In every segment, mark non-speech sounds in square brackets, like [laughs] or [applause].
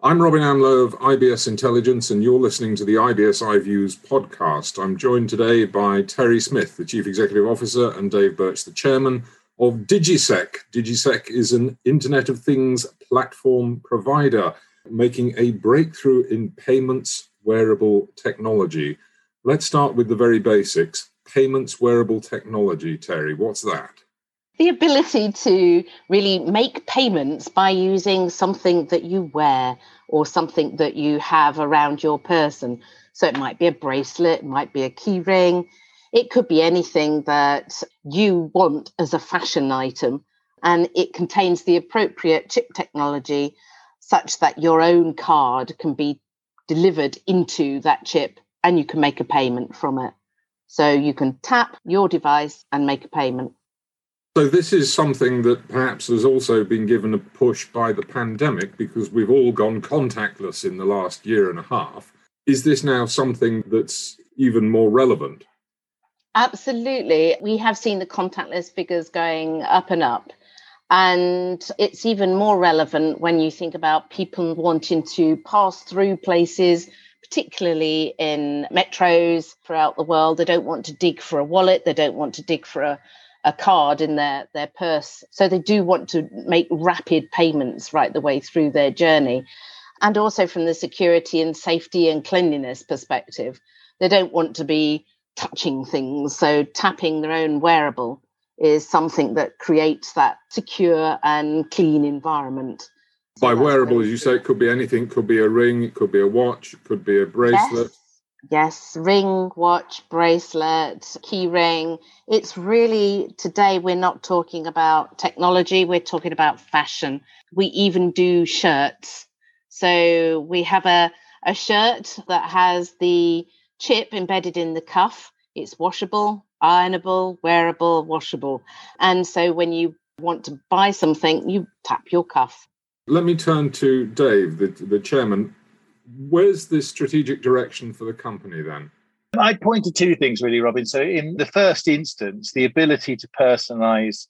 I'm Robin Amlôt of IBS Intelligence, and you're listening to the IBS iViews podcast. I'm joined today by Terrie Smith, the Chief Executive Officer, and Dave Birch, the Chairman of DIGISEQ. DIGISEQ is an Internet of Things platform provider making a breakthrough in payments wearable technology. Let's start with the very basics. Payments wearable technology, Terrie, what's that? The ability to really make payments by using something that you wear or something that you have around your person. So it might be a bracelet, it might be a key ring, it could be anything that you want as a fashion item. And it contains the appropriate chip technology such that your own card can be delivered into that chip and you can make a payment from it. So you can tap your device and make a payment. So, this is something that perhaps has also been given a push by the pandemic because we've all gone contactless in the last year and a half. Is this now something that's even more relevant? Absolutely. We have seen the contactless figures going up and up. And it's even more relevant when you think about people wanting to pass through places, particularly in metros throughout the world. They don't want to dig for a wallet, they don't want to dig for a, a card in their their purse. So they do want to make rapid payments right the way through their journey. And also from the security and safety and cleanliness perspective they don't want to be touching things. So tapping their own wearable is something that creates that secure and clean environment. By wearable as you say it could be anything. It could be a ring it could be a watch it could be a bracelet. Yes Yes, ring, watch, bracelet, key ring. It's really today we're not talking about technology, we're talking about fashion. We even do shirts. So we have a, a shirt that has the chip embedded in the cuff. It's washable, ironable, wearable, washable. And so when you want to buy something, you tap your cuff. Let me turn to Dave, the, the chairman where's the strategic direction for the company then? I'd point to two things really, Robin. So, in the first instance, the ability to personalize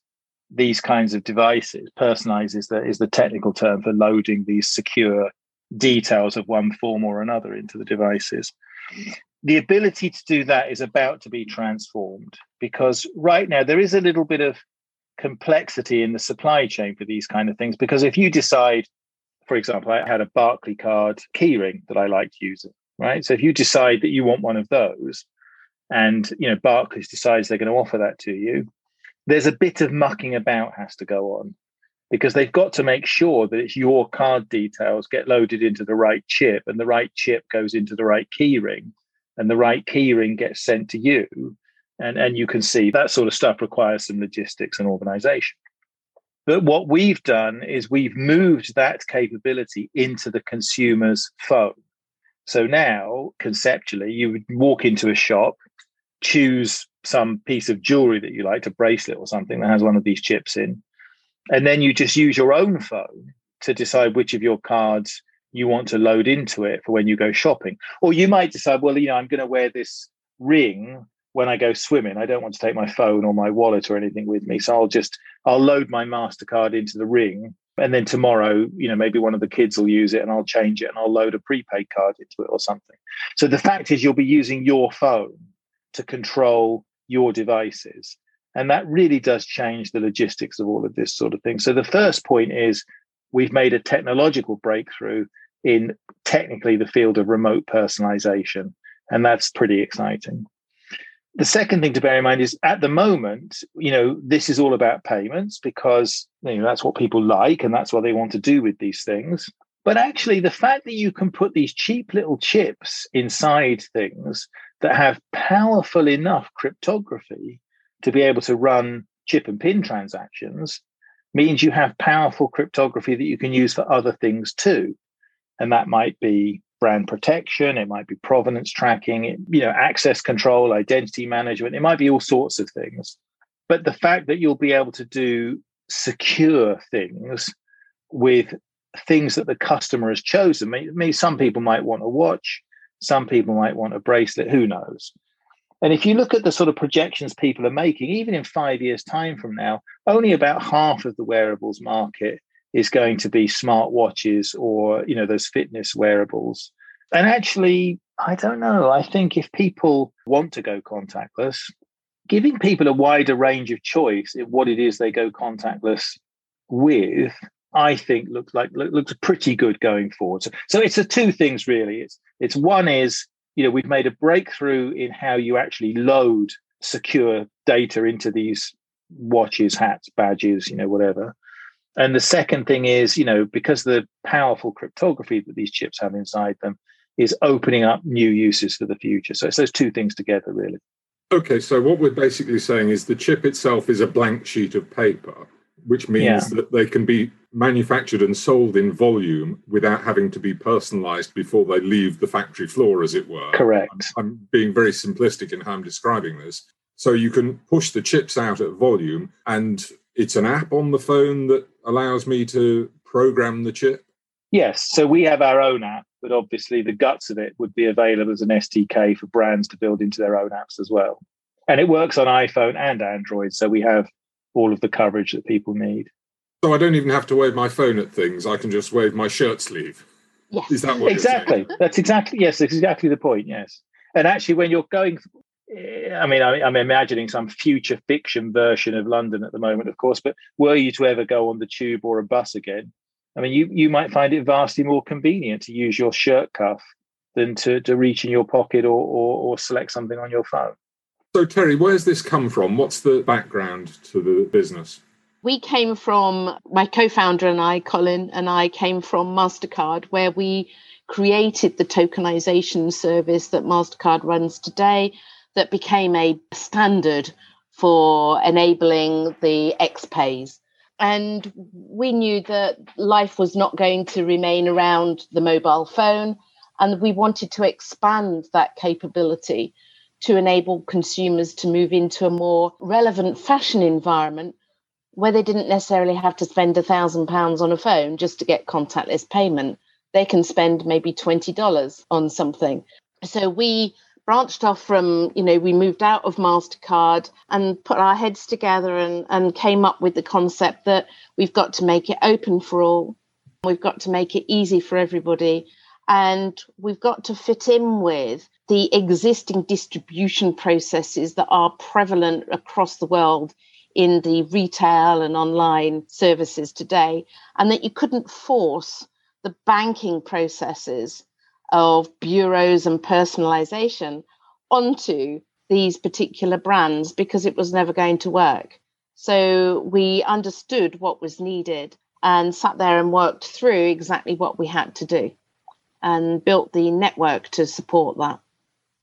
these kinds of devices, personalize is the, is the technical term for loading these secure details of one form or another into the devices. The ability to do that is about to be transformed because right now there is a little bit of complexity in the supply chain for these kind of things. Because if you decide for example, I had a Barclaycard keyring that I liked using, right? So if you decide that you want one of those and, you know, Barclays decides they're going to offer that to you, there's a bit of mucking about has to go on because they've got to make sure that it's your card details get loaded into the right chip and the right chip goes into the right keyring and the right keyring gets sent to you. And, and you can see that sort of stuff requires some logistics and organization. But what we've done is we've moved that capability into the consumer's phone. So now, conceptually, you would walk into a shop, choose some piece of jewelry that you like, a bracelet or something that has one of these chips in, and then you just use your own phone to decide which of your cards you want to load into it for when you go shopping. Or you might decide, well, you know, I'm going to wear this ring when I go swimming, I don't want to take my phone or my wallet or anything with me. So I'll just I'll load my Mastercard into the ring, and then tomorrow, you know, maybe one of the kids will use it, and I'll change it, and I'll load a prepaid card into it or something. So the fact is, you'll be using your phone to control your devices, and that really does change the logistics of all of this sort of thing. So the first point is we've made a technological breakthrough in technically the field of remote personalization, and that's pretty exciting the second thing to bear in mind is at the moment, you know, this is all about payments because you know that's what people like and that's what they want to do with these things. But actually, the fact that you can put these cheap little chips inside things that have powerful enough cryptography to be able to run chip and pin transactions means you have powerful cryptography that you can use for other things too. And that might be brand protection, it might be provenance tracking, you know, access control, identity management, it might be all sorts of things. But the fact that you'll be able to do secure things with things that the customer has chosen, maybe some people might want a watch, some people might want a bracelet, who knows? And if you look at the sort of projections people are making, even in five years' time from now, only about half of the wearables market is going to be smart watches or you know those fitness wearables. And actually, I don't know. I think if people want to go contactless, giving people a wider range of choice in what it is they go contactless with, I think looks like looks pretty good going forward. So, so it's the two things really. It's it's one is you know we've made a breakthrough in how you actually load secure data into these watches, hats, badges, you know, whatever. And the second thing is, you know, because the powerful cryptography that these chips have inside them is opening up new uses for the future. So it's those two things together, really. Okay, so what we're basically saying is the chip itself is a blank sheet of paper, which means yeah. that they can be manufactured and sold in volume without having to be personalized before they leave the factory floor, as it were. Correct. I'm, I'm being very simplistic in how I'm describing this. So you can push the chips out at volume, and it's an app on the phone that allows me to program the chip. Yes. So we have our own app but obviously the guts of it would be available as an SDK for brands to build into their own apps as well. And it works on iPhone and Android, so we have all of the coverage that people need. So I don't even have to wave my phone at things. I can just wave my shirt sleeve. Yes. Is that what exactly? That's exactly yes. That's exactly the point. Yes. And actually, when you're going, I mean, I'm imagining some future fiction version of London at the moment, of course. But were you to ever go on the tube or a bus again, I mean, you, you might find it vastly more convenient to use your shirt cuff than to, to reach in your pocket or, or, or select something on your phone. So, Terrie, where's this come from? What's the background to the business? We came from, my co founder and I, Colin, and I came from MasterCard, where we created the tokenization service that MasterCard runs today that became a standard for enabling the XPays. And we knew that life was not going to remain around the mobile phone and we wanted to expand that capability to enable consumers to move into a more relevant fashion environment where they didn't necessarily have to spend a thousand pounds on a phone just to get contactless payment. They can spend maybe $20 on something. So we branched off from, you know, we moved out of MasterCard and put our heads together and, and came up with the concept that we've got to make it open for all. We've got to make it easy for everybody. And we've got to fit in with the existing distribution processes that are prevalent across the world in the retail and online services today, and that you couldn't force the banking processes of bureaus and personalization onto these particular brands because it was never going to work. So we understood what was needed and sat there and worked through exactly what we had to do and built the network to support that.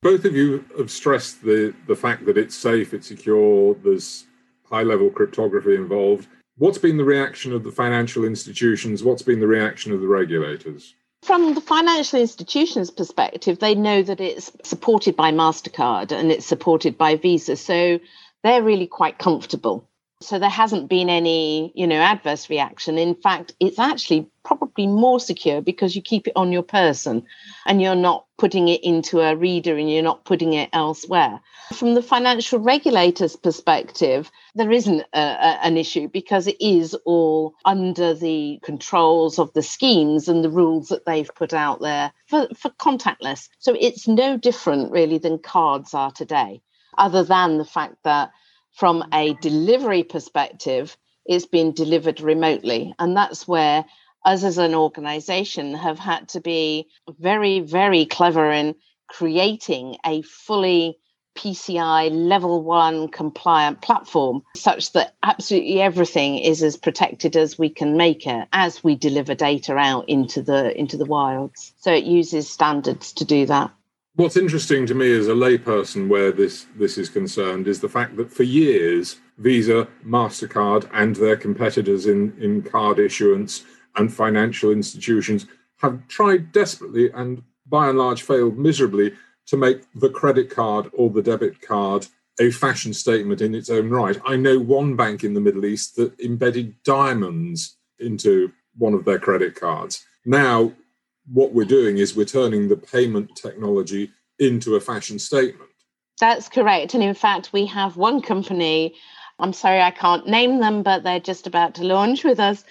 Both of you have stressed the, the fact that it's safe, it's secure, there's high level cryptography involved. What's been the reaction of the financial institutions? What's been the reaction of the regulators? From the financial institutions' perspective, they know that it's supported by MasterCard and it's supported by Visa. So they're really quite comfortable. So there hasn't been any, you know, adverse reaction. In fact, it's actually probably more secure because you keep it on your person and you're not putting it into a reader and you're not putting it elsewhere. From the financial regulator's perspective, there isn't a, a, an issue because it is all under the controls of the schemes and the rules that they've put out there for, for contactless. So it's no different really than cards are today, other than the fact that from a delivery perspective, it's been delivered remotely. And that's where us as an organization have had to be very, very clever in creating a fully PCI level one compliant platform such that absolutely everything is as protected as we can make it as we deliver data out into the into the wilds. So it uses standards to do that. What's interesting to me as a layperson where this, this is concerned is the fact that for years, Visa, MasterCard, and their competitors in, in card issuance and financial institutions have tried desperately and by and large failed miserably to make the credit card or the debit card a fashion statement in its own right. I know one bank in the Middle East that embedded diamonds into one of their credit cards. Now, what we're doing is we're turning the payment technology into a fashion statement. That's correct. And in fact, we have one company, I'm sorry I can't name them, but they're just about to launch with us,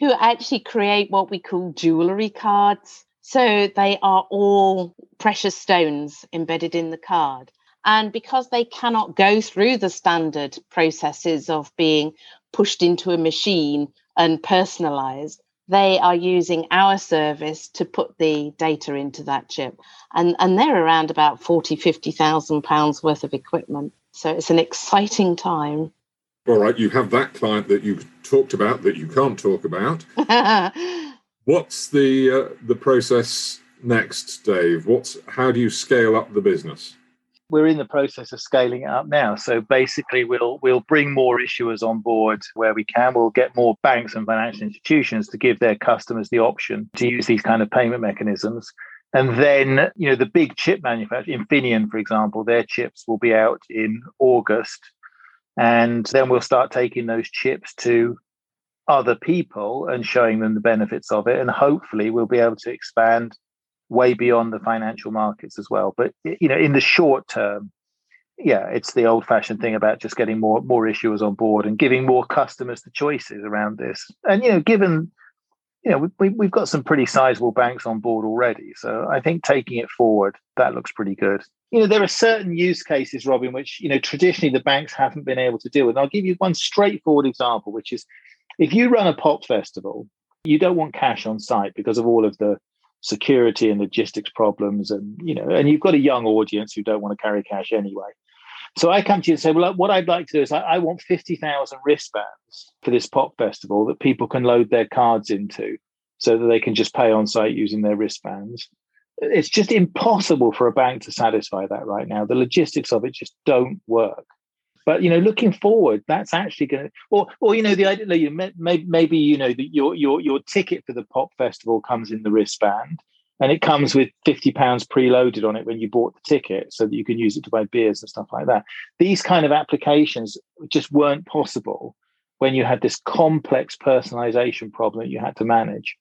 who actually create what we call jewelry cards. So they are all precious stones embedded in the card. And because they cannot go through the standard processes of being pushed into a machine and personalized, they are using our service to put the data into that chip. And, and they're around about 40, 50,000 pounds worth of equipment. So it's an exciting time. All right, you have that client that you talked about that you can't talk about. [laughs] What's the uh, the process next, Dave? What's how do you scale up the business? We're in the process of scaling it up now. So basically, we'll we'll bring more issuers on board where we can. We'll get more banks and financial institutions to give their customers the option to use these kind of payment mechanisms. And then, you know, the big chip manufacturer, Infineon, for example, their chips will be out in August and then we'll start taking those chips to other people and showing them the benefits of it. And hopefully we'll be able to expand way beyond the financial markets as well. But you know, in the short term, yeah, it's the old-fashioned thing about just getting more more issuers on board and giving more customers the choices around this. And you know, given you know, we, we've got some pretty sizable banks on board already. So I think taking it forward, that looks pretty good. You know, there are certain use cases, Robin, which, you know, traditionally the banks haven't been able to deal with. And I'll give you one straightforward example, which is if you run a pop festival, you don't want cash on site because of all of the security and logistics problems. And, you know, and you've got a young audience who don't want to carry cash anyway. So I come to you and say, well, what I'd like to do is I, I want 50,000 wristbands for this pop festival that people can load their cards into so that they can just pay on site using their wristbands. It's just impossible for a bank to satisfy that right now. The logistics of it just don't work. But you know, looking forward, that's actually going to, or or you know, the idea you maybe maybe you know that your your your ticket for the pop festival comes in the wristband, and it comes with 50 pounds preloaded on it when you bought the ticket so that you can use it to buy beers and stuff like that. These kind of applications just weren't possible when you had this complex personalization problem that you had to manage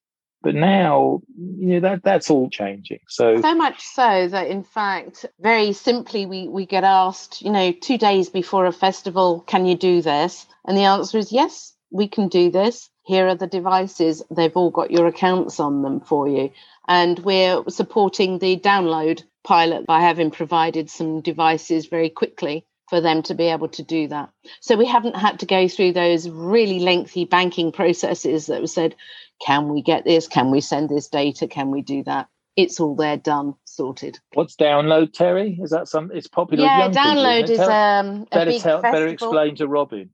but now you know that that's all changing. So so much so that in fact very simply we we get asked you know 2 days before a festival can you do this? And the answer is yes we can do this. Here are the devices. They've all got your accounts on them for you. And we're supporting the download pilot by having provided some devices very quickly for them to be able to do that. So we haven't had to go through those really lengthy banking [laughs] processes that were said, can we get this? Can we send this data? Can we do that? It's all there, done, sorted. What's download, Terrie? Is that some? It's popular. Yeah, download people, is tell, um, a better big tell, festival. better explain to Robin.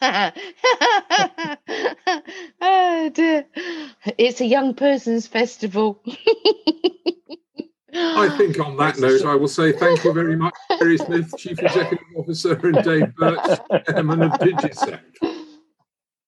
[laughs] oh dear. It's a young person's festival. I think on that note, I will say thank you very much, Terrie Smith, Chief Executive Officer, and Dave Birch, Chairman of DIGISEQ.